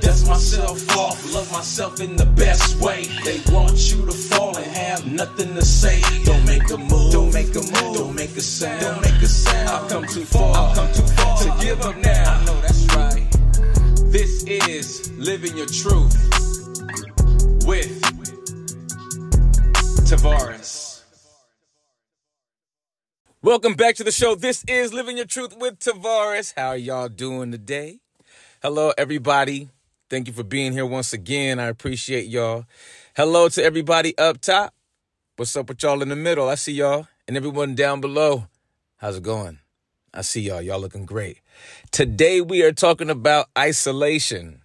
Dust myself off, love myself in the best way. They want you to fall and have nothing to say. Don't make a move, don't make a move, don't make a sound, don't make a sound. I've come too far, I've come too far to give up now. I know that's right. This is Living Your Truth with Tavares. Welcome back to the show. This is Living Your Truth with Tavares. How are y'all doing today? Hello, everybody. Thank you for being here once again. I appreciate y'all. Hello to everybody up top. What's up with y'all in the middle? I see y'all. And everyone down below. How's it going? I see y'all. Y'all looking great. Today we are talking about isolation.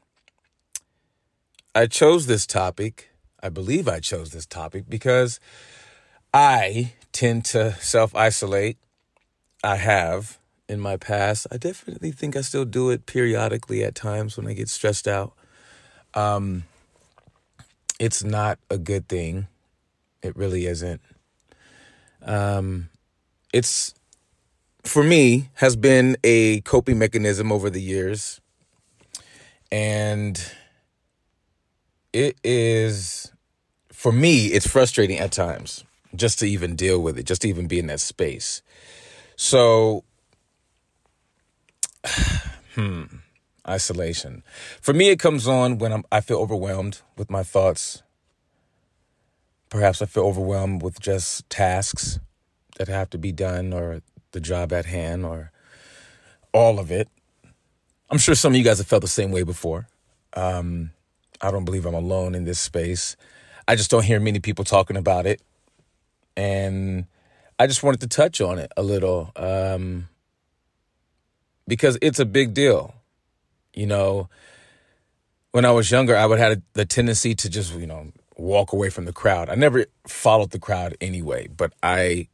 I chose this topic. I believe I chose this topic because I tend to self isolate. I have in my past. I definitely think I still do it periodically at times when I get stressed out. Um, it's not a good thing. It really isn't. Um, it's for me has been a coping mechanism over the years. And it is, for me, it's frustrating at times just to even deal with it, just to even be in that space. So, hmm, isolation. For me, it comes on when I'm, I feel overwhelmed with my thoughts. Perhaps I feel overwhelmed with just tasks that have to be done or the job at hand or all of it. I'm sure some of you guys have felt the same way before. Um, I don't believe I'm alone in this space. I just don't hear many people talking about it. And I just wanted to touch on it a little um, because it's a big deal. You know, when I was younger, I would have the tendency to just, you know, walk away from the crowd. I never followed the crowd anyway, but I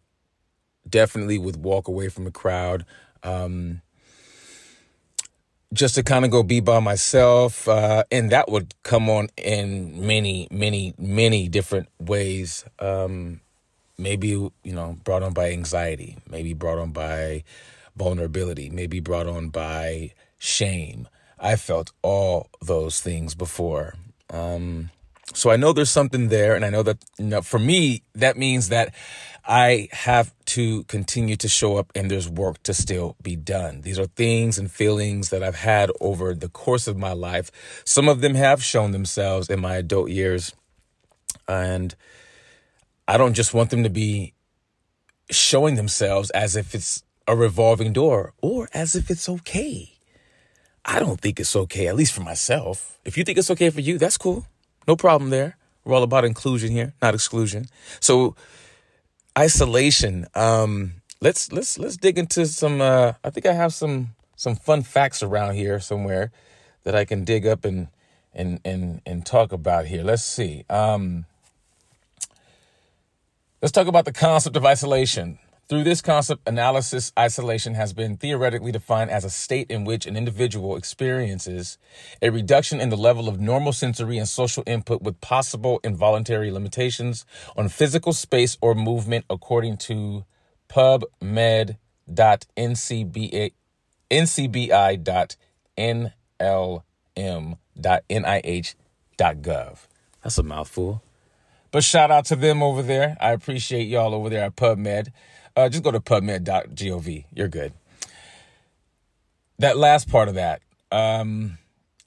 definitely would walk away from the crowd. Um, just to kind of go be by myself. Uh, and that would come on in many, many, many different ways. Um, maybe, you know, brought on by anxiety, maybe brought on by vulnerability, maybe brought on by shame. I felt all those things before. Um, so I know there's something there, and I know that you know, for me, that means that I have to continue to show up and there's work to still be done. These are things and feelings that I've had over the course of my life. Some of them have shown themselves in my adult years. And I don't just want them to be showing themselves as if it's a revolving door or as if it's okay. I don't think it's okay, at least for myself. If you think it's okay for you, that's cool. No problem there. We're all about inclusion here, not exclusion. So, isolation. Um, let's let's let's dig into some. Uh, I think I have some some fun facts around here somewhere that I can dig up and and and and talk about here. Let's see. Um, let's talk about the concept of isolation. Through this concept analysis, isolation has been theoretically defined as a state in which an individual experiences a reduction in the level of normal sensory and social input with possible involuntary limitations on physical space or movement, according to pubmed.ncbi.nlm.nih.gov. That's a mouthful. But shout out to them over there. I appreciate y'all over there at PubMed. Uh, just go to pubmed.gov. You're good. That last part of that, um,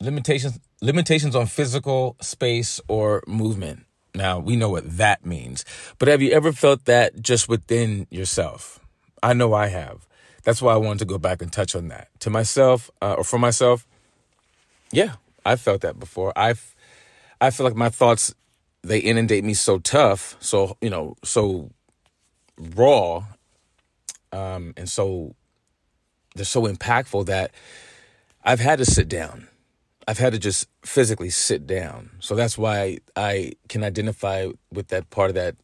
limitations limitations on physical space or movement. Now we know what that means, but have you ever felt that just within yourself? I know I have. That's why I wanted to go back and touch on that to myself uh, or for myself. Yeah, I felt that before. I I feel like my thoughts they inundate me so tough, so you know, so raw um, and so they're so impactful that I've had to sit down. I've had to just physically sit down. So that's why I can identify with that part of that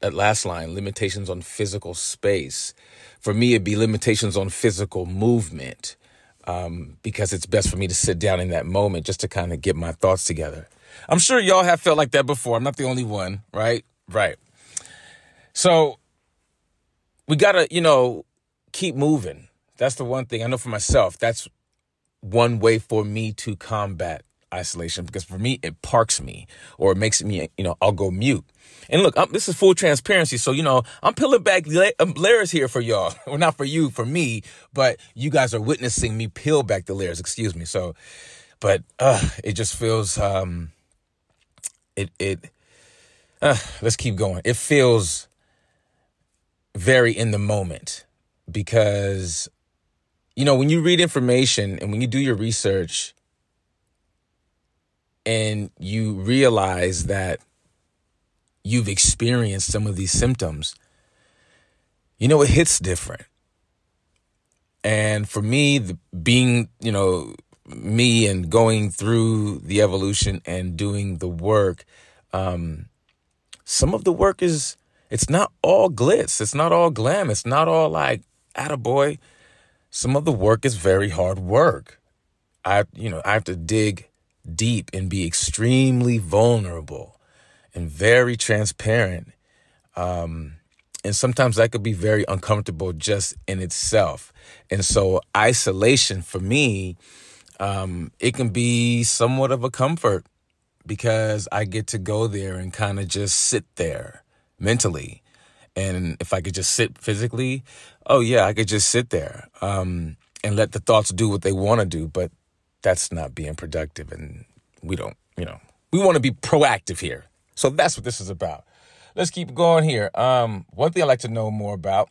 that last line, limitations on physical space. For me, it'd be limitations on physical movement um, because it's best for me to sit down in that moment just to kind of get my thoughts together. I'm sure y'all have felt like that before. I'm not the only one, right? Right. So we got to, you know, keep moving. That's the one thing I know for myself. That's one way for me to combat isolation because for me it parks me or it makes me you know I'll go mute. And look, I'm, this is full transparency, so you know I'm peeling back um, layers here for y'all, well not for you, for me, but you guys are witnessing me peel back the layers. Excuse me. So, but uh, it just feels um, it it. Uh, let's keep going. It feels very in the moment because you know, when you read information and when you do your research and you realize that you've experienced some of these symptoms, you know, it hits different. And for me, the, being, you know, me and going through the evolution and doing the work, um, some of the work is, it's not all glitz. It's not all glam. It's not all like, attaboy. boy some of the work is very hard work. I, you know, I have to dig deep and be extremely vulnerable and very transparent. Um, and sometimes that could be very uncomfortable just in itself. And so isolation for me, um, it can be somewhat of a comfort because I get to go there and kind of just sit there mentally and if I could just sit physically, oh yeah, I could just sit there um, and let the thoughts do what they want to do. But that's not being productive, and we don't, you know, we want to be proactive here. So that's what this is about. Let's keep going here. Um, one thing I'd like to know more about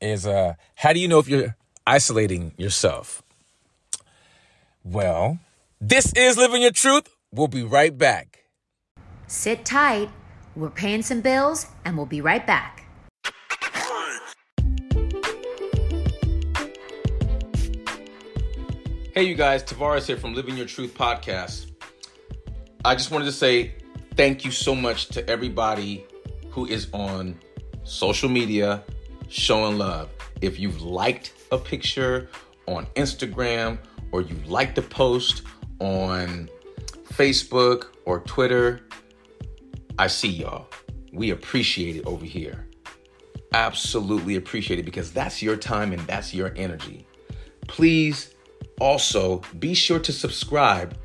is uh, how do you know if you're isolating yourself? Well, this is Living Your Truth. We'll be right back. Sit tight we're paying some bills and we'll be right back. Hey, you guys, Tavares here from Living Your Truth podcast. I just wanted to say thank you so much to everybody who is on social media showing love. If you've liked a picture on Instagram or you liked a post on Facebook or Twitter, I see y'all. We appreciate it over here. Absolutely appreciate it because that's your time and that's your energy. Please also be sure to subscribe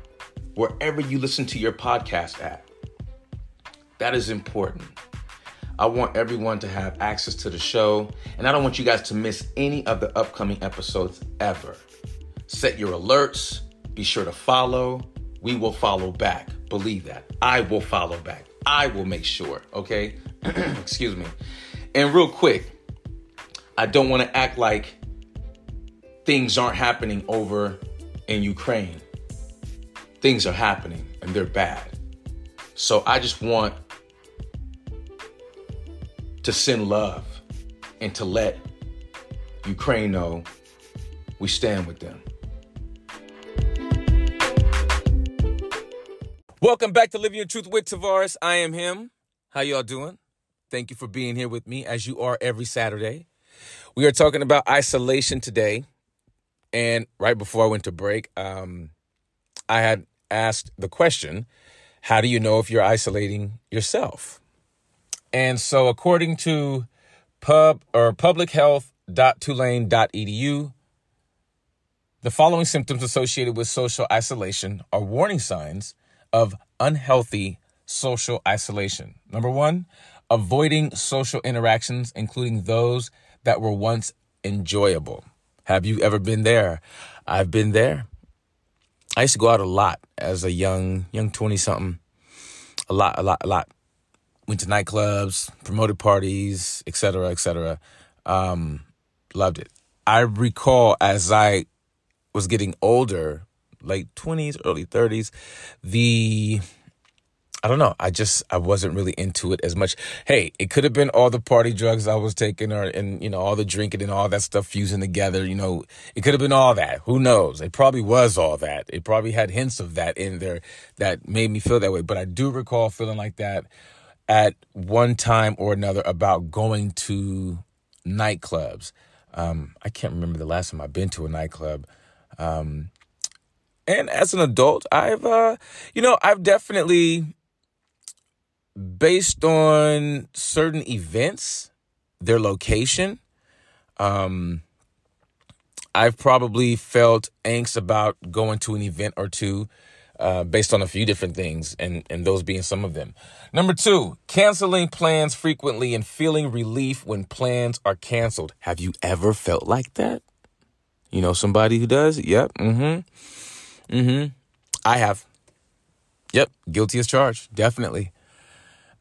wherever you listen to your podcast at. That is important. I want everyone to have access to the show, and I don't want you guys to miss any of the upcoming episodes ever. Set your alerts, be sure to follow. We will follow back. Believe that. I will follow back. I will make sure, okay? Excuse me. And real quick, I don't want to act like things aren't happening over in Ukraine. Things are happening and they're bad. So I just want to send love and to let Ukraine know we stand with them. Welcome back to Living Your Truth with Tavares. I am him. How y'all doing? Thank you for being here with me as you are every Saturday. We are talking about isolation today. And right before I went to break, um, I had asked the question, how do you know if you're isolating yourself? And so according to pub or publichealth.tulane.edu, the following symptoms associated with social isolation are warning signs of unhealthy social isolation. Number one, avoiding social interactions, including those that were once enjoyable. Have you ever been there? I've been there. I used to go out a lot as a young, young 20 something. A lot, a lot, a lot. Went to nightclubs, promoted parties, etc., etc. Um, loved it. I recall as I was getting older, late 20s, early 30s, the I don't know. I just I wasn't really into it as much. Hey, it could have been all the party drugs I was taking, or and you know all the drinking and all that stuff fusing together. You know, it could have been all that. Who knows? It probably was all that. It probably had hints of that in there that made me feel that way. But I do recall feeling like that at one time or another about going to nightclubs. Um, I can't remember the last time I've been to a nightclub. Um, and as an adult, I've, uh, you know, I've definitely, based on certain events, their location, um, I've probably felt angst about going to an event or two uh, based on a few different things, and, and those being some of them. Number two, canceling plans frequently and feeling relief when plans are canceled. Have you ever felt like that? You know somebody who does? Yep. Mm-hmm. Mm-hmm. I have. Yep. Guilty as charged. Definitely.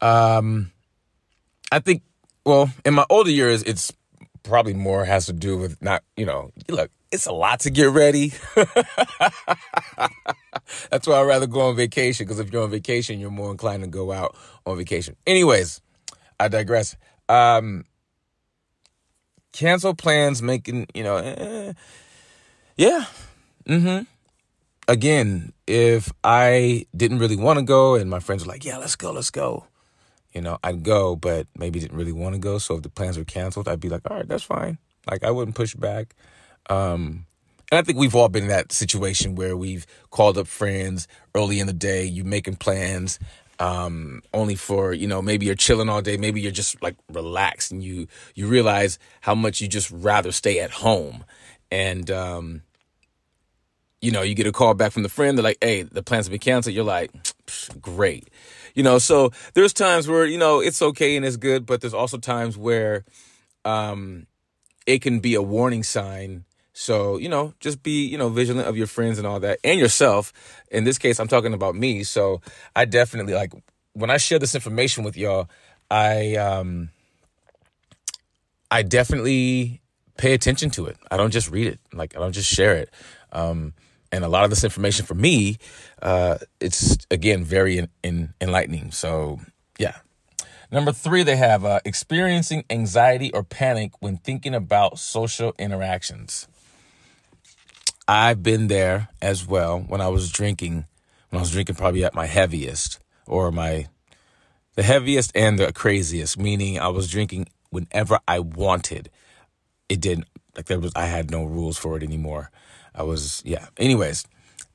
Um, I think. Well, in my older years, it's probably more has to do with not. You know, look, it's a lot to get ready. That's why I'd rather go on vacation because if you're on vacation, you're more inclined to go out on vacation. Anyways, I digress. Um, cancel plans, making, you know, eh, yeah. Mm-hmm. Again, if I didn't really want to go and my friends were like, yeah, let's go, let's go. You know, I'd go, but maybe didn't really want to go. So if the plans were canceled, I'd be like, all right, that's fine. Like I wouldn't push back. Um, and I think we've all been in that situation where we've called up friends early in the day, you making plans, um, only for, you know, maybe you're chilling all day, maybe you're just like relaxed and you you realize how much you just rather stay at home. And um, you know, you get a call back from the friend, they're like, hey, the plans have been canceled. You're like, great. You know, so there's times where, you know, it's okay and it's good, but there's also times where um it can be a warning sign so, you know, just be, you know, vigilant of your friends and all that and yourself. In this case, I'm talking about me. So I definitely like when I share this information with y'all, I um I definitely pay attention to it. I don't just read it. Like I don't just share it. Um and a lot of this information for me, uh, it's again very in, in, enlightening. So yeah, Number three, they have uh, experiencing anxiety or panic when thinking about social interactions. I've been there as well when I was drinking, when I was drinking probably at my heaviest or my, the heaviest and the craziest, meaning I was drinking whenever I wanted. It didn't, like there was, I had no rules for it anymore. I was, yeah. Anyways,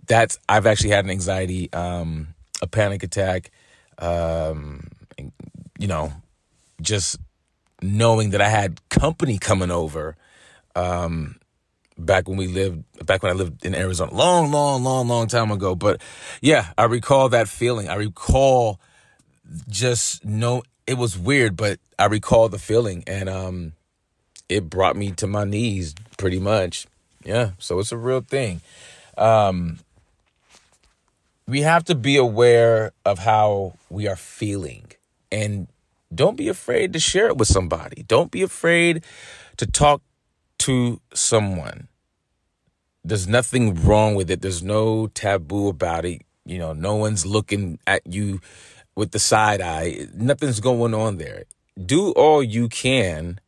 that's, I've actually had an anxiety, um, a panic attack, um, you know, just knowing that I had company coming over, um, back when we lived back when I lived in Arizona long long long long time ago. But yeah I recall that feeling. I recall just no it was weird but I recall the feeling. And um it brought me to my knees pretty much yeah so it's a real thing um we have to be aware of how we are feeling and don't be afraid to share it with somebody don't be afraid to talk to someone. There's nothing wrong with it. There's no taboo about it. You know, no one's looking at you with the side eye. Nothing's going on there. Do all you can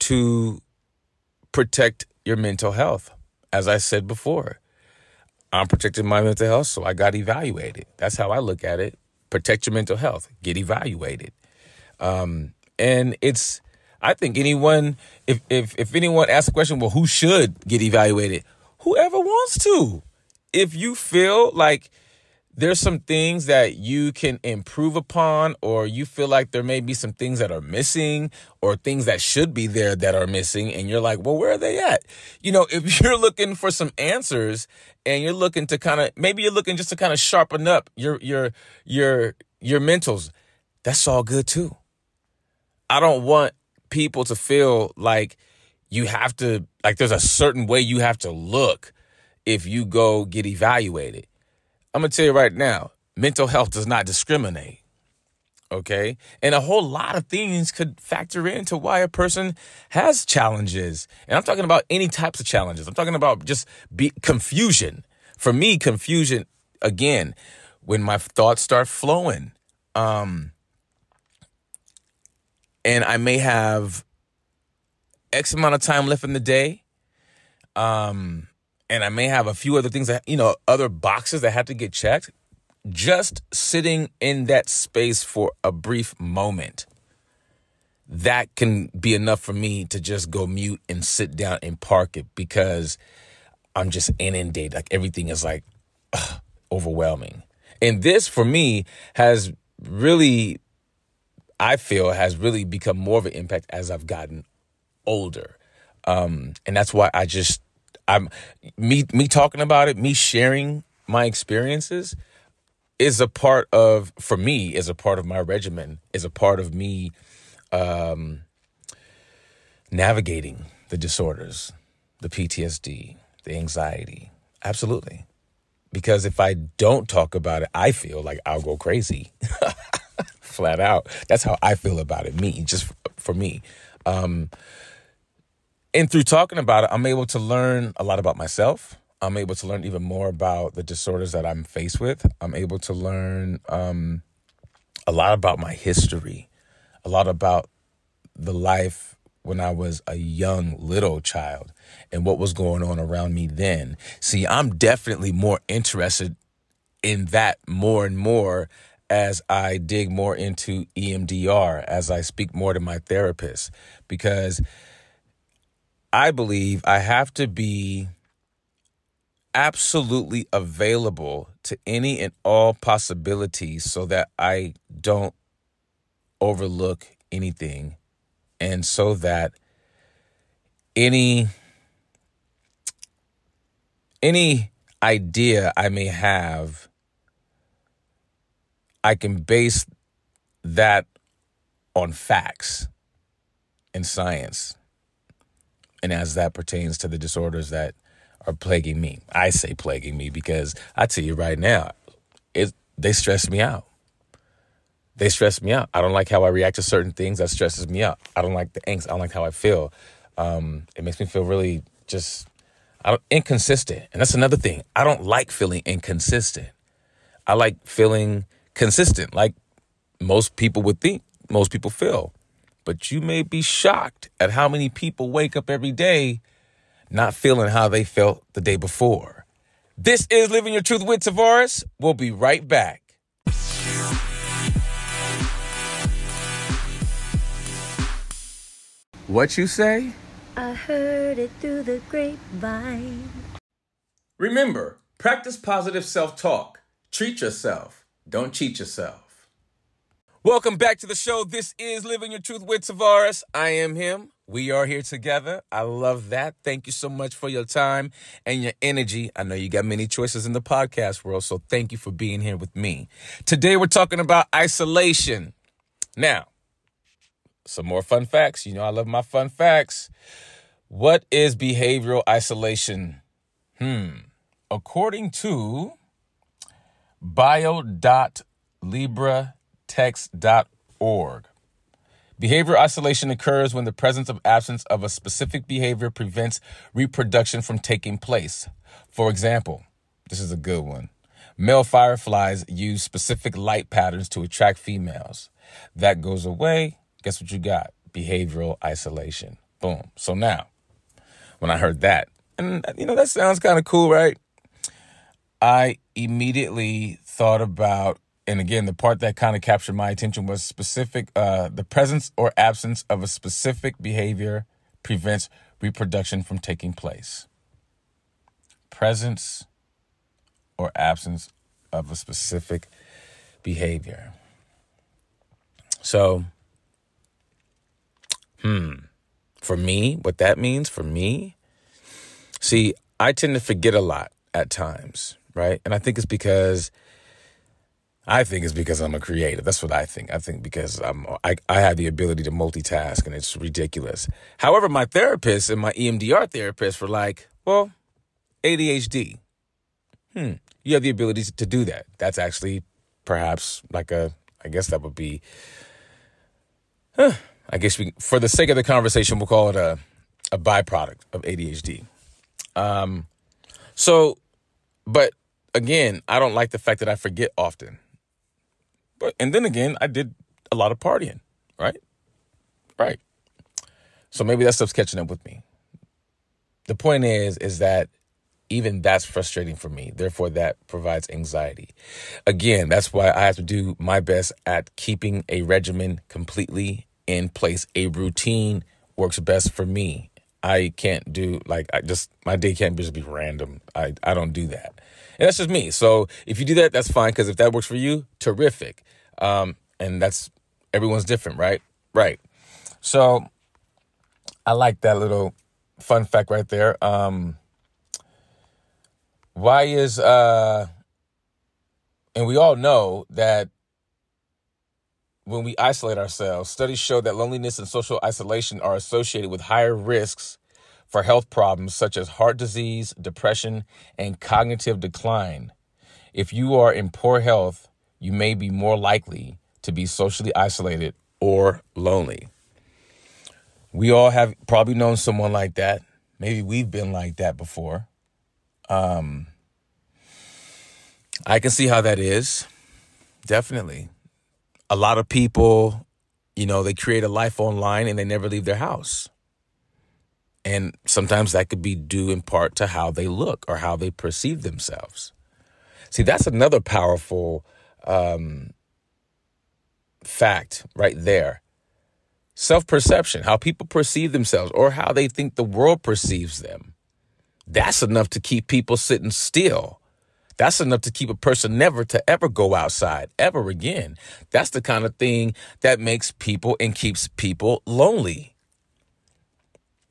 to protect your mental health. As I said before, I'm protecting my mental health, so I got evaluated. That's how I look at it. Protect your mental health, get evaluated. Um, and it's I think anyone, if if if anyone asks a question, well, who should get evaluated? Whoever wants to. If you feel like there's some things that you can improve upon, or you feel like there may be some things that are missing, or things that should be there that are missing, and you're like, well, where are they at? You know, if you're looking for some answers and you're looking to kind of maybe you're looking just to kind of sharpen up your your your your mentals, that's all good too. I don't want people to feel like you have to like there's a certain way you have to look if you go get evaluated. I'm to tell you right now, mental health does not discriminate. Okay? And a whole lot of things could factor into why a person has challenges. And I'm talking about any types of challenges. I'm talking about just be confusion. For me, confusion again, when my thoughts start flowing, Um, and I may have X amount of time left in the day. Um, and I may have a few other things that, you know, other boxes that have to get checked. Just sitting in that space for a brief moment, that can be enough for me to just go mute and sit down and park it because I'm just inundated. Like everything is like ugh, overwhelming. And this for me has really, I feel, has really become more of an impact as I've gotten older. Um, and that's why I just, I'm, me, me talking about it, me sharing my experiences is a part of, for me, is a part of my regimen, is a part of me um, navigating the disorders, the PTSD, the anxiety. Absolutely. Because if I don't talk about it, I feel like I'll go crazy. Flat out. That's how I feel about it, me, just for me. Um, and through talking about it, I'm able to learn a lot about myself. I'm able to learn even more about the disorders that I'm faced with. I'm able to learn um, a lot about my history, a lot about the life when I was a young little child and what was going on around me then. See, I'm definitely more interested in that more and more as I dig more into EMDR, as I speak more to my therapist, because I believe I have to be absolutely available to any and all possibilities so that I don't overlook anything and so that any any idea I may have I can base that on facts and science and as that pertains to the disorders that are plaguing me. I say plaguing me because I tell you right now, it they stress me out. They stress me out. I don't like how I react to certain things. That stresses me out. I don't like the angst. I don't like how I feel. Um, it makes me feel really just inconsistent. And that's another thing. I don't like feeling inconsistent. I like feeling consistent, like most people would think most people feel. But you may be shocked at how many people wake up every day not feeling how they felt the day before. This is Living Your Truth with Tavares. We'll be right back. What you say? I heard it through the grapevine. Remember, practice positive self talk. Treat yourself. Don't cheat yourself. Welcome back to the show. This is Living Your Truth with Tavares. I am him. We are here together. I love that. Thank you so much for your time and your energy. I know you got many choices in the podcast world, so thank you for being here with me. Today, we're talking about isolation. Now, some more fun facts. You know, I love my fun facts. What is behavioral isolation? Hmm. According to bio.libretext.org, behavior isolation occurs when the presence of absence of a specific behavior prevents reproduction from taking place. For example, this is a good one. Male fireflies use specific light patterns to attract females. That goes away. Guess what you got? Behavioral isolation. Boom. So now, when I heard that. And, you know, that sounds kind of cool, right? I immediately thought about, and again, the part that kind of captured my attention was specific, uh, the presence or absence of a specific behavior prevents reproduction from taking place. Presence or absence of a specific behavior. So, hmm for me, what that means for me, see, I tend to forget a lot at times, right? And I think it's because I think it's because I'm a creative. That's what I think. I think because I'm I, I have the ability to multitask and it's ridiculous. However, my therapist and my EMDR therapist were like, well, ADHD. Hmm. You have the ability to do that. That's actually perhaps like a I guess that would be huh, I guess we, for the sake of the conversation, we'll call it a, a byproduct of ADHD. Um, so, but again, I don't like the fact that I forget often. But and then again, I did a lot of partying, right? Right. So maybe that stuff's catching up with me. The point is, is that even that's frustrating for me. Therefore, that provides anxiety. Again, that's why I have to do my best at keeping a regimen completely in place. A routine works best for me. I can't do like I just my day can't just be random. I I don't do that, and that's just me. So if you do that, that's fine. Because if that works for you, terrific. Um, and that's everyone's different, right? Right. So I like that little fun fact right there. Um, why is uh and we all know that when we isolate ourselves, studies show that loneliness and social isolation are associated with higher risks for health problems such as heart disease, depression, and cognitive decline. If you are in poor health, you may be more likely to be socially isolated or lonely. We all have probably known someone like that. Maybe we've been like that before. Um, I can see how that is. Definitely. A lot of people, you know, they create a life online and they never leave their house. And sometimes that could be due in part to how they look or how they perceive themselves. See, that's another powerful um, fact right there. Self perception, how people perceive themselves or how they think the world perceives them. That's enough to keep people sitting still. That's enough to keep a person never to ever go outside ever again. That's the kind of thing that makes people and keeps people lonely.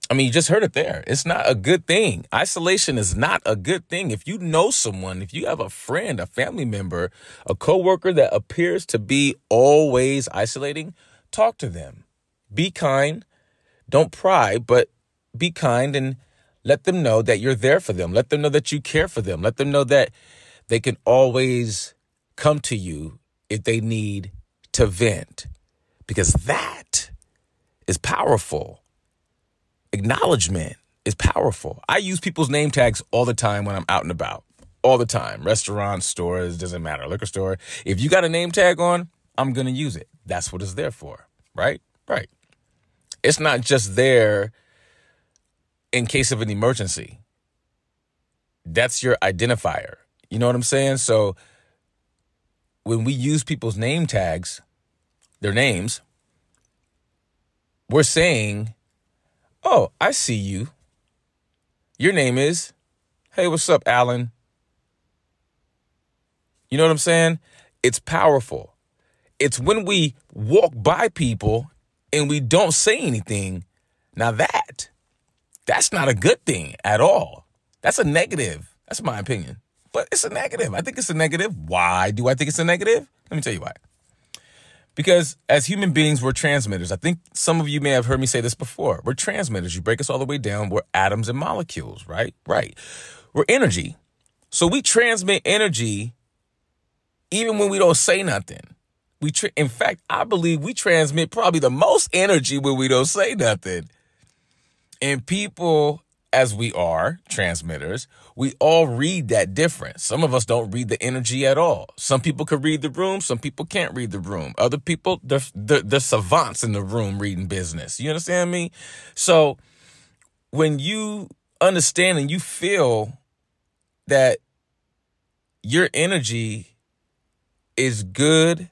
I mean, you just heard it there. It's not a good thing. Isolation is not a good thing. If you know someone, if you have a friend, a family member, a coworker that appears to be always isolating, talk to them. Be kind. Don't pry, but be kind and let them know that you're there for them. Let them know that you care for them. Let them know that they can always come to you if they need to vent because that is powerful acknowledgement is powerful. I use people's name tags all the time when I'm out and about. All the time. Restaurants, stores, doesn't matter. Liquor store. If you got a name tag on, I'm going to use it. That's what it's there for. Right? Right. It's not just there in case of an emergency. That's your identifier. You know what I'm saying? So when we use people's name tags, their names, we're saying Oh, I see you. Your name is, hey, what's up, Alan? You know what I'm saying? It's powerful. It's when we walk by people and we don't say anything. Now that, that's not a good thing at all. That's a negative. That's my opinion. But it's a negative. I think it's a negative. Why do I think it's a negative? Let me tell you why. Because as human beings, we're transmitters. I think some of you may have heard me say this before. We're transmitters. You break us all the way down. We're atoms and molecules, right? Right. We're energy. So we transmit energy even when we don't say nothing. We, tra- in fact, I believe we transmit probably the most energy when we don't say nothing. And people as we are transmitters, we all read that different. Some of us don't read the energy at all. Some people can read the room, some people can't read the room. Other people, they're, they're, they're savants in the room reading business. You understand me? So when you understand and you feel that your energy is good,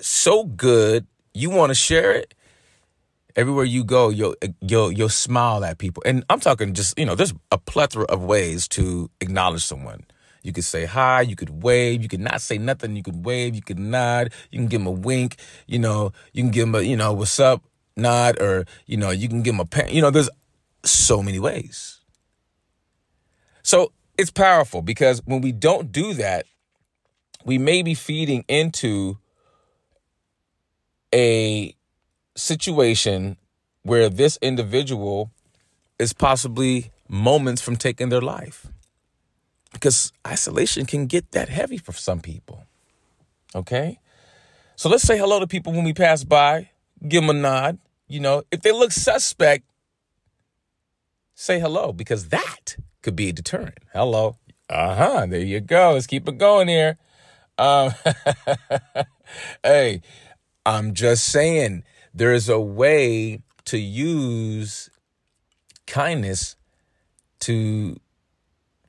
so good, you want to share it, everywhere you go, you'll eh, you'll you'll smile at people. And I'm talking just you know, there's a plethora of ways to acknowledge someone. You could say hi, you could wave, you could not say nothing, you could wave, you could nod, you can give them a wink, you know, you can give them a you know what's up nod, or you know you can give them a pen. You know, there's so many ways. So it's powerful because when we don't do that, we may be feeding into a situation where this individual is possibly moments from taking their life. Because isolation can get that heavy for some people. Okay? So let's say hello to people when we pass by, give them a nod. You know, if they look suspect, say hello because that could be a deterrent. Hello. Uh huh. There you go. Let's keep it going here. Um, hey, I'm just saying there's a way to use kindness to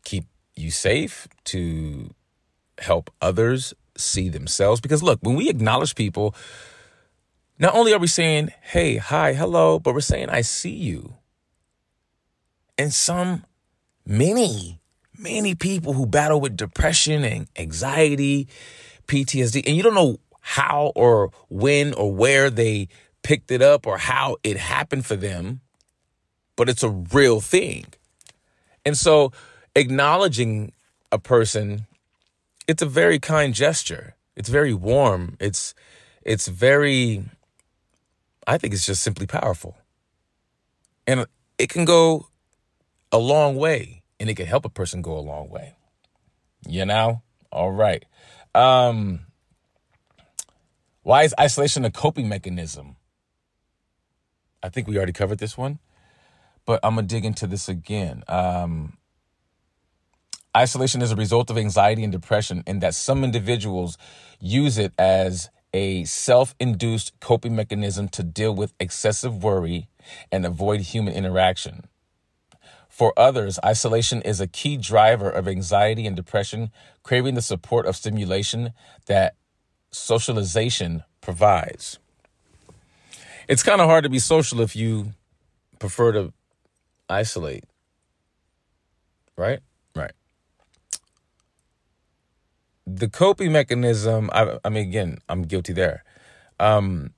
keep you safe, to help others see themselves. Because look, when we acknowledge people, not only are we saying, hey, hi, hello, but we're saying, I see you. And some, many, many people who battle with depression and anxiety, PTSD, and you don't know how or when or where they picked it up or how it happened for them, but it's a real thing. And so acknowledging a person, it's a very kind gesture. It's very warm. It's it's very I think it's just simply powerful. And it can go a long way and it can help a person go a long way. You know? All right. Um why is isolation a coping mechanism? I think we already covered this one, but I'm gonna dig into this again. Um, isolation is a result of anxiety and depression, in that some individuals use it as a self induced coping mechanism to deal with excessive worry and avoid human interaction. For others, isolation is a key driver of anxiety and depression, craving the support of stimulation that socialization provides. It's kind of hard to be social if you prefer to isolate. Right? Right. The coping mechanism, I, I mean, again, I'm guilty there. Um,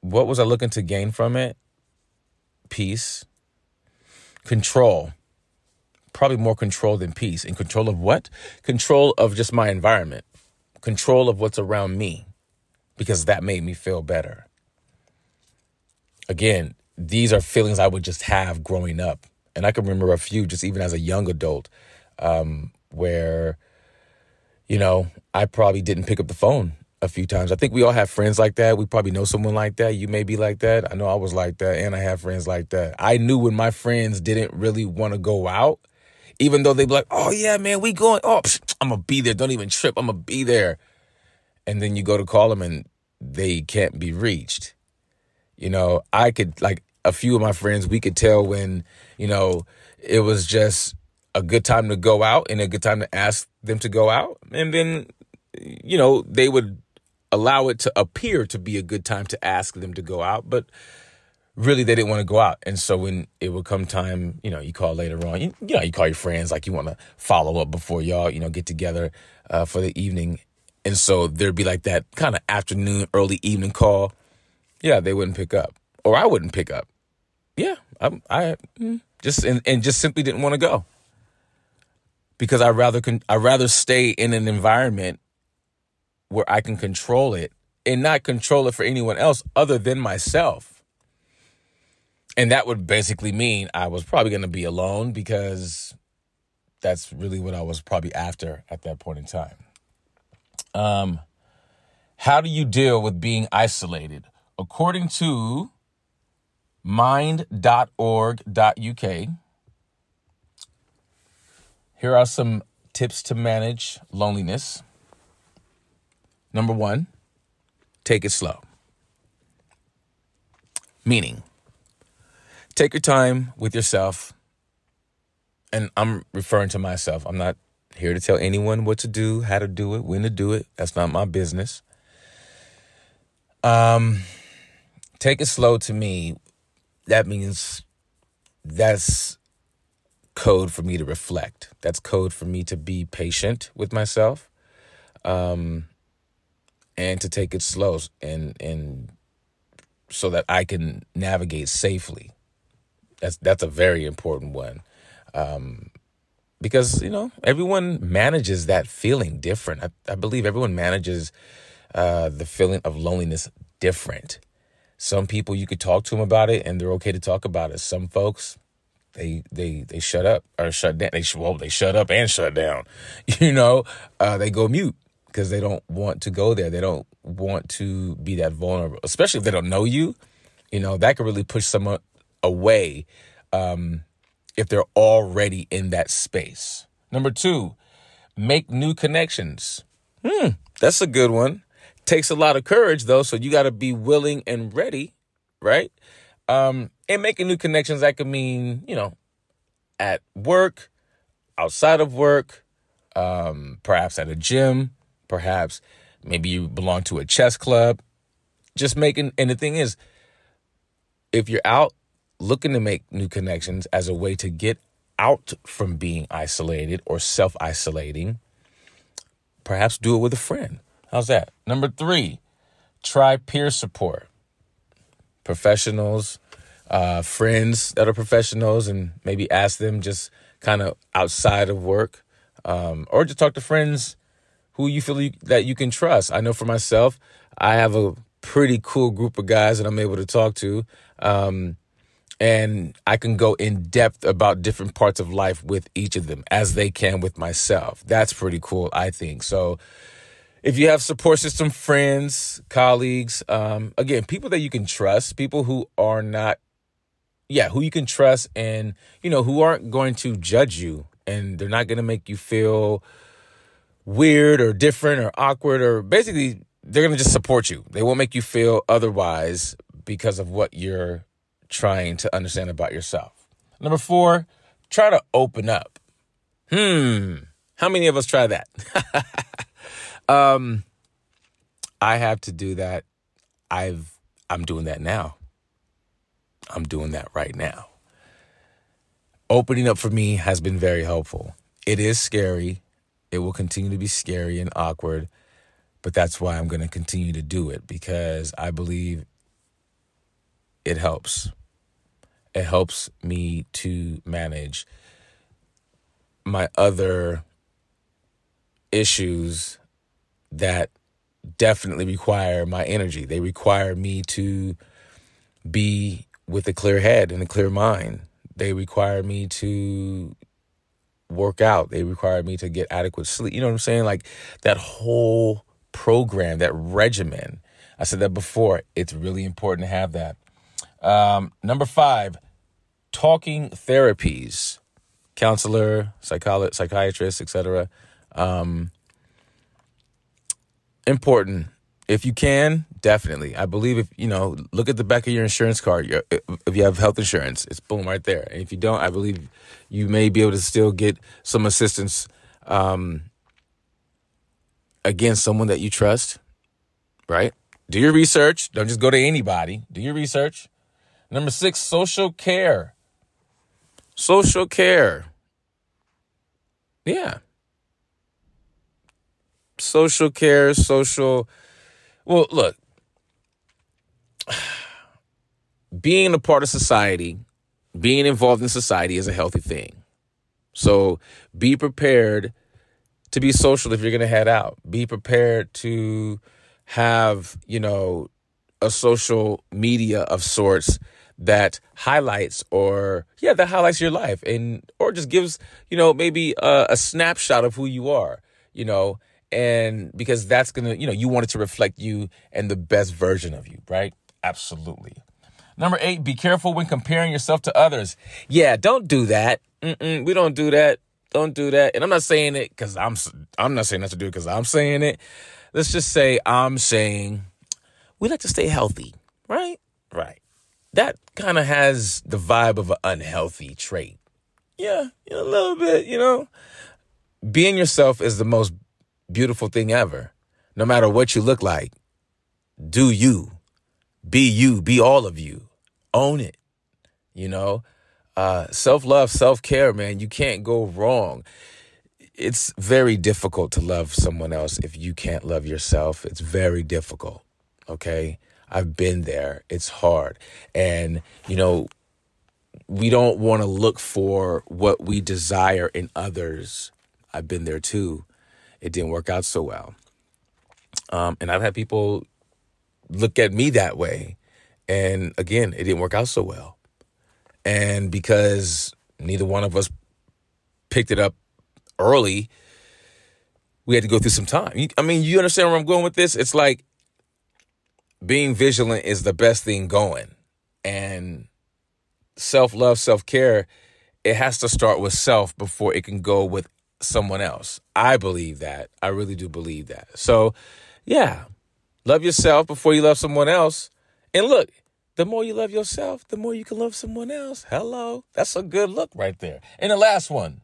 what was I looking to gain from it? Peace, control. Probably more control than peace. And control of what? Control of just my environment, control of what's around me, because that made me feel better. Again, these are feelings I would just have growing up. And I can remember a few just even as a young adult um, where you know, I probably didn't pick up the phone a few times. I think we all have friends like that. We probably know someone like that. You may be like that. I know I was like that, and I have friends like that. I knew when my friends didn't really want to go out, even though they'd be like, "Oh yeah, man, we going. Oh, psh, I'm gonna be there. Don't even trip. I'm gonna be there." And then you go to call them, and they can't be reached. You know, I could like a few of my friends. We could tell when you know it was just a good time to go out and a good time to ask them to go out. And then, you know, they would allow it to appear to be a good time to ask them to go out, but really they didn't want to go out. And so when it would come time, you know, you call later on, you, you know, you call your friends like you want to follow up before y'all, you know, get together uh, for the evening. And so there'd be like that kind of afternoon, early evening call. Yeah, they wouldn't pick up, or I wouldn't pick up. Yeah, I, I mm, just and, and just simply didn't want to go because I rather con- I rather stay in an environment where I can control it and not control it for anyone else other than myself. And that would basically mean I was probably going to be alone because that's really what I was probably after at that point in time. Um how do you deal with being isolated? According to mind.org.uk, here are some tips to manage loneliness. Number one, take it slow. Meaning, take your time with yourself. And I'm referring to myself. I'm not here to tell anyone what to do, how to do it, when to do it. That's not my business. Um, take it slow to me. That means that's code for me to reflect. That's code for me to be patient with myself, um, and to take it slow and and so that I can navigate safely. That's that's a very important one, um, because you know everyone manages that feeling different. I, I believe everyone manages uh, the feeling of loneliness different. Some people you could talk to them about it and they're okay to talk about it. Some folks they they they shut up or shut down. They well they shut up and shut down. You know, uh, they go mute because they don't want to go there. They don't want to be that vulnerable, especially if they don't know you. You know, that could really push someone away um, if they're already in that space. Number two, make new connections. Hmm, that's a good one. Takes a lot of courage though, so you got to be willing and ready, right? Um, and making new connections that could mean, you know, at work, outside of work, um, perhaps at a gym, perhaps maybe you belong to a chess club. Just making, and the thing is, if you're out looking to make new connections as a way to get out from being isolated or self isolating, perhaps do it with a friend. How's that? Number three, try peer support. Professionals, uh, friends that are professionals, and maybe ask them just kind of outside of work, um, or just talk to friends who you feel you, that you can trust. I know for myself, I have a pretty cool group of guys that I'm able to talk to. Um, and I can go in depth about different parts of life with each of them as they can with myself. That's pretty cool, I think. So, if you have support system friends, colleagues, um, again, people that you can trust, people who are not, yeah, who you can trust and, you know, who aren't going to judge you and they're not going to make you feel weird or different or awkward or basically they're going to just support you. They won't make you feel otherwise because of what you're trying to understand about yourself. Number four, try to open up. Hmm. How many of us try that? um, I have to do that. I've I'm doing that now. I'm doing that right now. Opening up for me has been very helpful. It is scary. It will continue to be scary and awkward, but that's why I'm going to continue to do it because I believe it helps. It helps me to manage my other issues that definitely require my energy. They require me to be with a clear head and a clear mind. They require me to work out. They require me to get adequate sleep. You know what I'm saying? Like that whole program, that regimen. I said that before. It's really important to have that. Um, number five, talking therapies, counselor, psychologist, psychiatrist, etc. Um, important. If you can, definitely. I believe if you know, look at the back of your insurance card. If you have health insurance, it's boom right there. And if you don't, I believe you may be able to still get some assistance um, against someone that you trust. Right? Do your research. Don't just go to anybody. Do your research. Number six, social care. Social care. Yeah. Social care, social. Well, look, being a part of society, being involved in society is a healthy thing. So be prepared to be social if you're going to head out. Be prepared to have, you know, a social media of sorts that highlights or yeah that highlights your life and or just gives you know maybe a, a snapshot of who you are you know and because that's gonna you know you want it to reflect you and the best version of you right? Absolutely. Number eight be careful when comparing yourself to others. Yeah don't do that. Mm-mm, we don't do that. Don't do that. And i'm not saying it because i'm i'm not saying not to do it because i'm saying it. Let's just say i'm saying we like to stay healthy right? Right. That kind of has the vibe of an unhealthy trait. Yeah, a little bit, you know. Being yourself is the most beautiful thing ever. No matter what you look like, do you. Be you, be all of you. Own it. You know, uh, self love, self care, man, you can't go wrong. It's very difficult to love someone else if you can't love yourself. It's very difficult. Okay. I've been there. It's hard. And, you know, we don't want to look for what we desire in others. I've been there too. It didn't work out so well. Um, and I've had people look at me that way. And again, it didn't work out so well. And because neither one of us picked it up early, we had to go through some time. I mean, you understand where I'm going with this? It's like being vigilant is the best thing going. And self love, self care, it has to start with self before it can go with someone else. I believe that. I really do believe that. So, yeah, Love yourself before you love someone else. And look, the more you love yourself, the more you can love someone else. Hello. That's a good look right there. And the last one,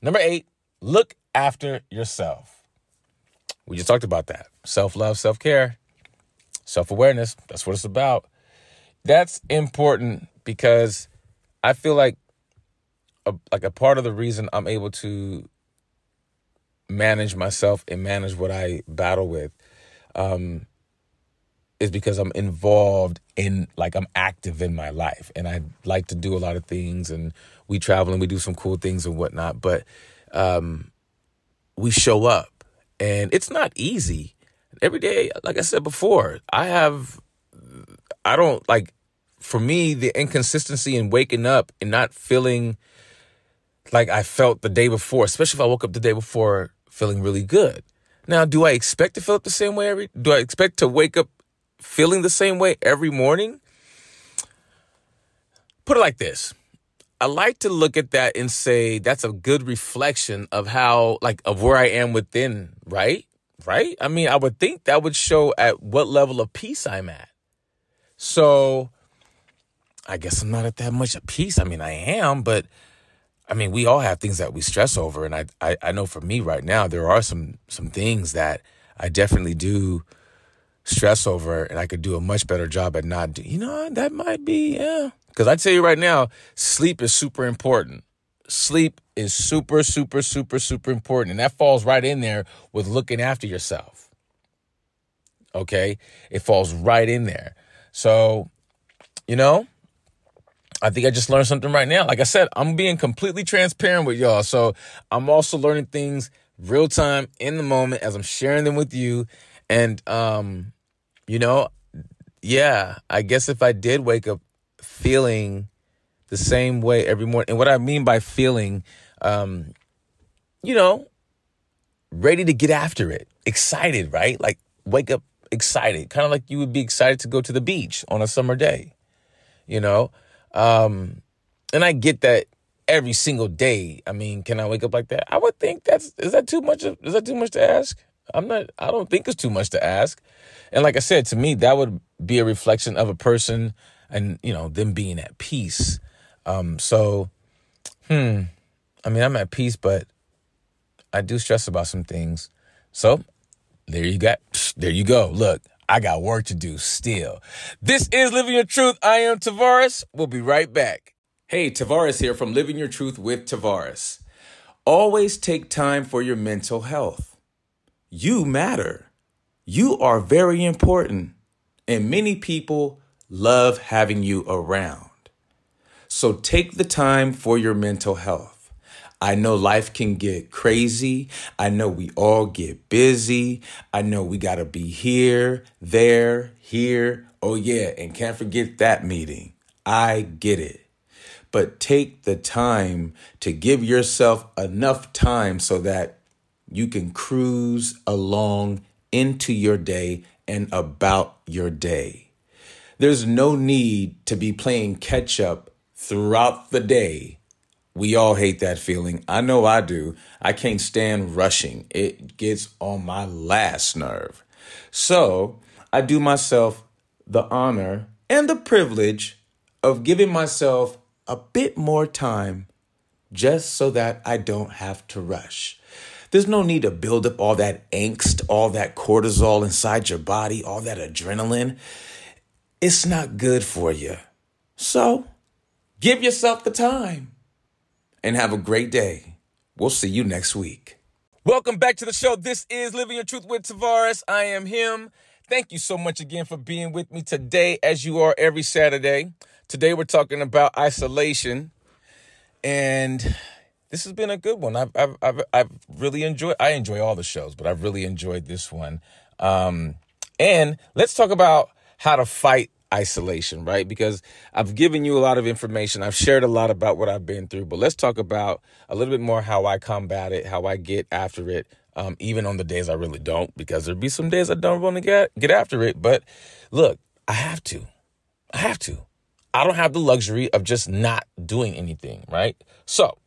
number eight, look after yourself. We just talked about that. Self love, self care, self awareness. That's what it's about. That's important because I feel like a, like a part of the reason I'm able to manage myself and manage what I battle with um, is because I'm involved in like I'm active in my life and I like to do a lot of things and we travel and we do some cool things and whatnot. But um, we show up and it's not easy. Every day, like I said before, I have I don't like for me the inconsistency in waking up and not feeling like I felt the day before, especially if I woke up the day before feeling really good. Now, do I expect to feel up the same way every do I expect to wake up feeling the same way every morning? Put it like this. I like to look at that and say that's a good reflection of how like of where I am within, right? Right? I mean, I would think that would show at what level of peace I'm at. So I guess I'm not at that much of peace. I mean, I am, but I mean, we all have things that we stress over, and I, I, I know for me right now, there are some some things that I definitely do stress over, and I could do a much better job at not. Do, you know, that might be yeah. Because I tell you right now, sleep is super important. Sleep is super, super, super, super important, and that falls right in there with looking after yourself. Okay, it falls right in there. So, you know, I think I just learned something right now. Like I said, I'm being completely transparent with y'all. So I'm also learning things real time in the moment as I'm sharing them with you. And, um, you know, yeah, I guess if I did wake up feeling the same way every morning, and what I mean by feeling, um, you know, ready to get after it, excited, right? Like wake up excited, kind of like you would be excited to go to the beach on a summer day, you know? Um, and I get that every single day. I mean, can I wake up like that? I would think that's is that too much? Is that too much to ask? I'm not. I don't think it's too much to ask. And like I said, to me, that would be a reflection of a person and you know them being at peace. Um, so, hmm. I mean, I'm at peace, but I do stress about some things. So there you got. There you go. Look, I got work to do still. This is Living Your Truth. I am Tavares. We'll be right back. Hey, Tavares here from Living Your Truth with Tavares. Always take time for your mental health. You matter. You are very important, and many people love having you around. So take the time for your mental health. I know life can get crazy. I know we all get busy. I know we got to be here, there, here. Oh, yeah. And can't forget that meeting. I get it. But take the time to give yourself enough time so that you can cruise along into your day and about your day. There's no need to be playing catch up throughout the day we all hate that feeling. I know I do. I can't stand rushing, it gets on my last nerve. So I do myself the honor and the privilege of giving myself a bit more time just so that I don't have to rush. There's no need to build up all that angst, all that cortisol inside your body, all that adrenaline. It's not good for you. So give yourself the time and have a great day. We'll see you next week. Welcome back to the show. This is Living Your Truth with Tavares. I am him. Thank you so much again for being with me today, as you are every Saturday. Today, we're talking about isolation, and this has been a good one. I've, I've, I've, I've really enjoyed. I enjoy all the shows, but I've really enjoyed this one. Um, and let's talk about how to fight isolation, right? Because I've given you a lot of information. I've shared a lot about what I've been through, but let's talk about a little bit more how I combat it, how I get after it, um, even on the days I really don't, because there'd be some days I don't want to get get after it. But look, I have to. I have to. I don't have the luxury of just not doing anything, right? So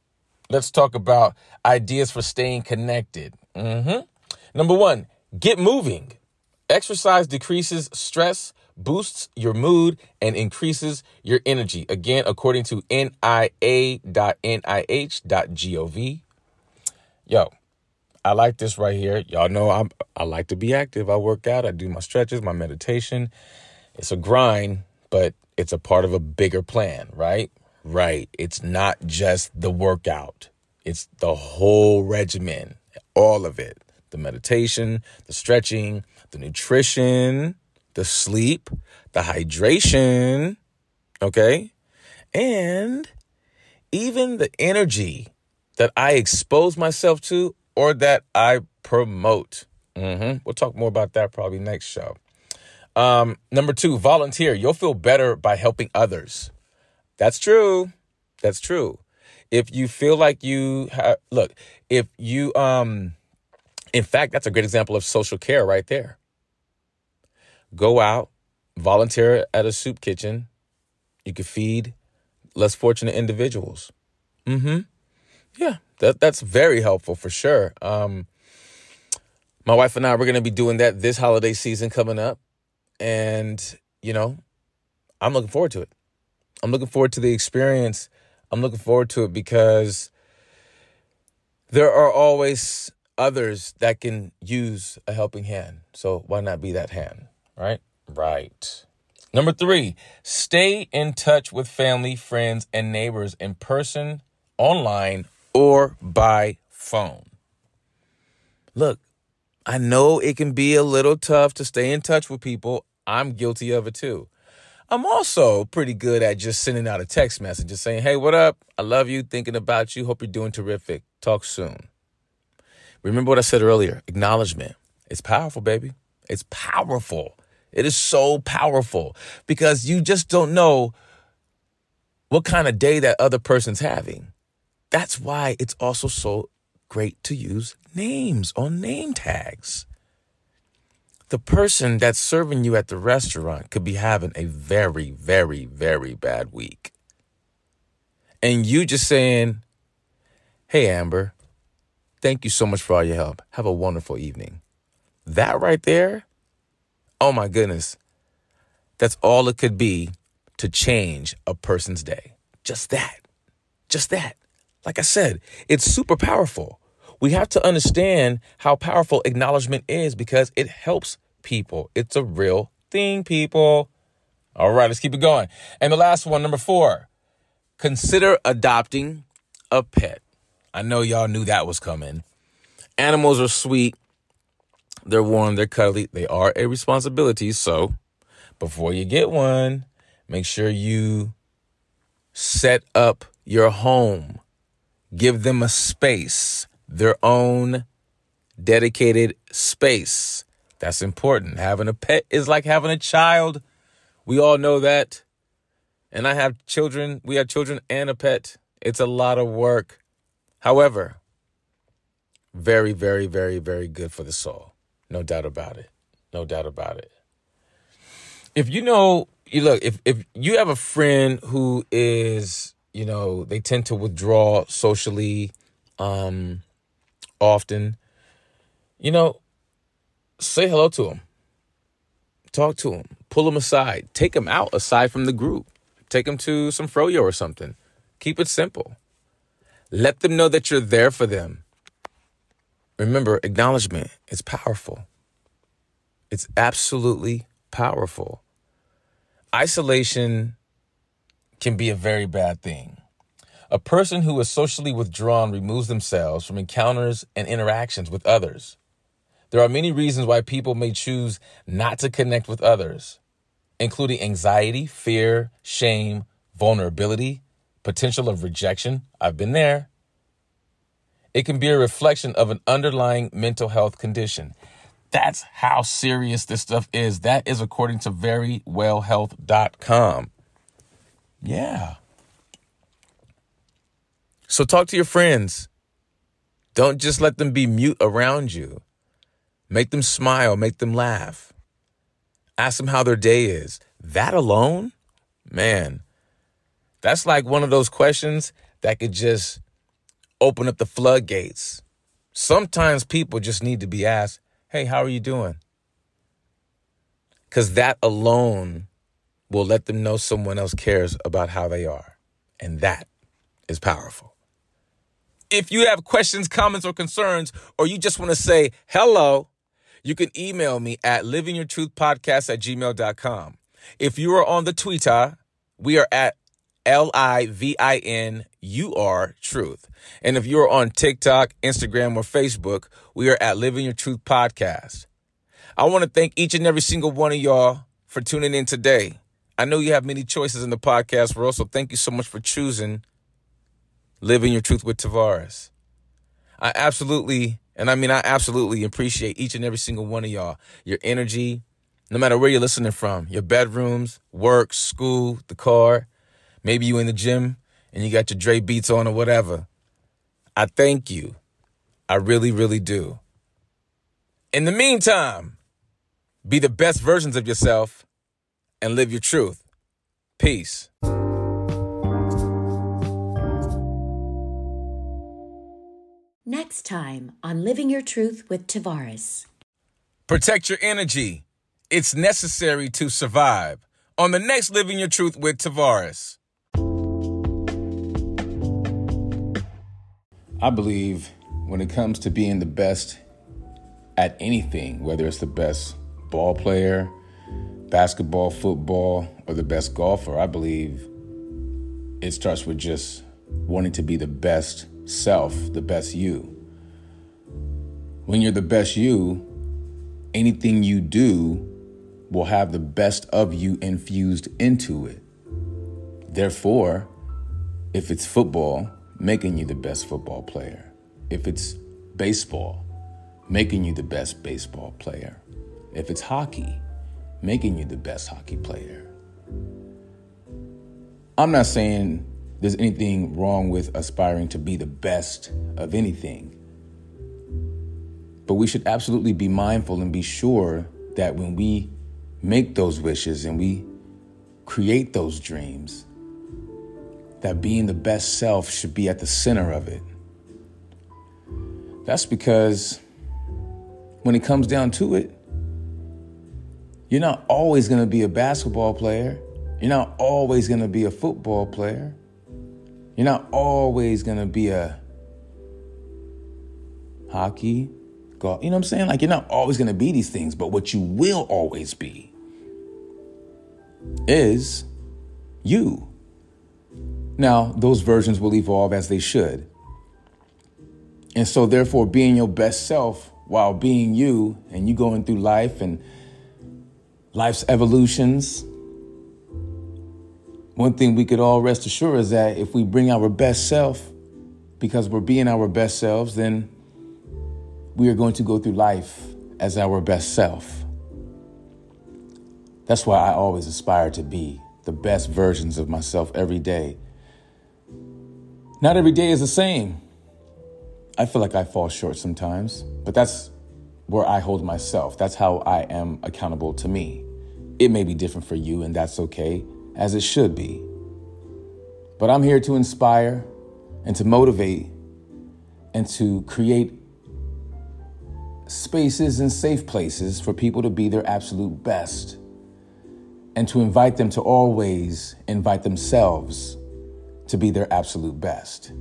let's talk about ideas for staying connected. Mm-hmm. Number one, get moving. Exercise decreases stress, boosts your mood, and increases your energy. Again, according to nia.nih.gov. Yo, I like this right here. Y'all know I'm I like to be active. I work out, I do my stretches, my meditation. It's a grind, but it's a part of a bigger plan, right? Right. It's not just the workout. It's the whole regimen, all of it. The meditation, the stretching, the nutrition, the sleep, the hydration, okay? And even the energy that I expose myself to or that I promote. Mm-hmm. We'll talk more about that probably next show. Um, number two, volunteer. You'll feel better by helping others. That's true. That's true. If you feel like you have, look, if you, um, in fact, that's a great example of social care right there. Go out, volunteer at a soup kitchen. You could feed less fortunate individuals. Mm-hmm. Yeah, that that's very helpful for sure. Um, my wife and I we're going to be doing that this holiday season coming up, and you know, I'm looking forward to it. I'm looking forward to the experience. I'm looking forward to it because there are always others that can use a helping hand. So why not be that hand, right? Right. Number three, stay in touch with family, friends, and neighbors in person, online, or by phone. Look, I know it can be a little tough to stay in touch with people. I'm guilty of it too. I'm also pretty good at just sending out a text message, just saying, hey, what up? I love you, thinking about you, hope you're doing terrific. Talk soon. Remember what I said earlier acknowledgement. It's powerful, baby. It's powerful. It is so powerful because you just don't know what kind of day that other person's having. That's why it's also so great to use names on name tags. The person that's serving you at the restaurant could be having a very, very, very bad week. And you just saying, Hey, Amber, thank you so much for all your help. Have a wonderful evening. That right there, oh my goodness, that's all it could be to change a person's day. Just that. Just that. Like I said, it's super powerful. We have to understand how powerful acknowledgement is because it helps people. It's a real thing, people. All right, let's keep it going. And the last one, number four, consider adopting a pet. I know y'all knew that was coming. Animals are sweet, they're warm, they're cuddly, they are a responsibility. So before you get one, make sure you set up your home give them a space, their own dedicated space. That's important. Having a pet is like having a child. We all know that. And I have children. We have children and a pet. It's a lot of work. However, very, very, very, very good for the soul. No doubt about it. No doubt about it. If you know, you look, if, if you have a friend who is you know, they tend to withdraw socially um, often. You know, say hello to them. Talk to them. Pull them aside. Take them out aside from the group. Take them to some froyo or something. Keep it simple. Let them know that you're there for them. Remember, acknowledgement is powerful. It's absolutely powerful. Isolation can be a very bad thing. A person who is socially withdrawn removes themselves from encounters and interactions with others. There are many reasons why people may choose not to connect with others, including anxiety, fear, shame, vulnerability, potential of rejection. I've been there. It can be a reflection of an underlying mental health condition. That's how serious this stuff is. That is according to verywellhealth.com. Yeah. So talk to your friends. Don't just let them be mute around you. Make them smile, make them laugh. Ask them how their day is. That alone, man, that's like one of those questions that could just open up the floodgates. Sometimes people just need to be asked, hey, how are you doing? Because that alone will let them know someone else cares about how they are. And that is powerful. If you have questions, comments, or concerns, or you just want to say hello, you can email me at livingyourtruthpodcast at gmail.com. If you are on the Twitter, we are at L I V I N U R Truth. And if you're on TikTok, Instagram, or Facebook, we are at Living Your Truth Podcast. I want to thank each and every single one of y'all for tuning in today. I know you have many choices in the podcast world, so thank you so much for choosing Living Your Truth with Tavares. I absolutely, and I mean, I absolutely appreciate each and every single one of y'all, your energy, no matter where you're listening from, your bedrooms, work, school, the car, maybe you in the gym and you got your Dre beats on or whatever. I thank you. I really, really do. In the meantime, be the best versions of yourself and live your truth. Peace. Next time on Living Your Truth with Tavares. Protect your energy. It's necessary to survive. On the next Living Your Truth with Tavares. I believe when it comes to being the best at anything, whether it's the best ball player, basketball, football, or the best golfer, I believe it starts with just wanting to be the best self, the best you. When you're the best you, anything you do will have the best of you infused into it. Therefore, if it's football, making you the best football player. If it's baseball, making you the best baseball player. If it's hockey, making you the best hockey player. I'm not saying there's anything wrong with aspiring to be the best of anything. But we should absolutely be mindful and be sure that when we make those wishes and we create those dreams, that being the best self should be at the center of it. That's because when it comes down to it, you're not always going to be a basketball player. You're not always going to be a football player. You're not always going to be a hockey, golf. You know what I'm saying? Like, you're not always going to be these things, but what you will always be is you. Now, those versions will evolve as they should. And so, therefore, being your best self while being you and you going through life and life's evolutions, one thing we could all rest assured is that if we bring our best self, because we're being our best selves, then we are going to go through life as our best self. That's why I always aspire to be the best versions of myself every day. Not every day is the same. I feel like I fall short sometimes, but that's where I hold myself. That's how I am accountable to me. It may be different for you, and that's okay, as it should be. But I'm here to inspire and to motivate and to create spaces and safe places for people to be their absolute best and to invite them to always invite themselves to be their absolute best.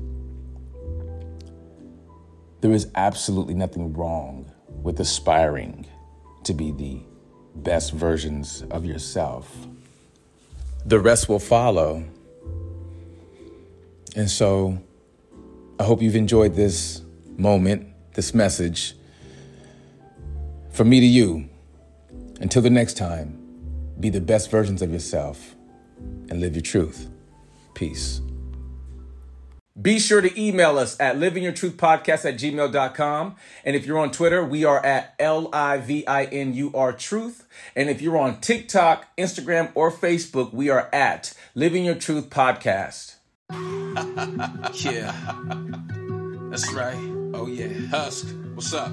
There is absolutely nothing wrong with aspiring to be the best versions of yourself. The rest will follow. And so I hope you've enjoyed this moment, this message. From me to you, until the next time, be the best versions of yourself and live your truth. Peace. Be sure to email us at livingyourtruthpodcast at gmail.com. And if you're on Twitter, we are at L I V I N U R Truth. And if you're on TikTok, Instagram, or Facebook, we are at Living Your Truth Podcast. yeah. That's right. Oh, yeah. Husk, what's up?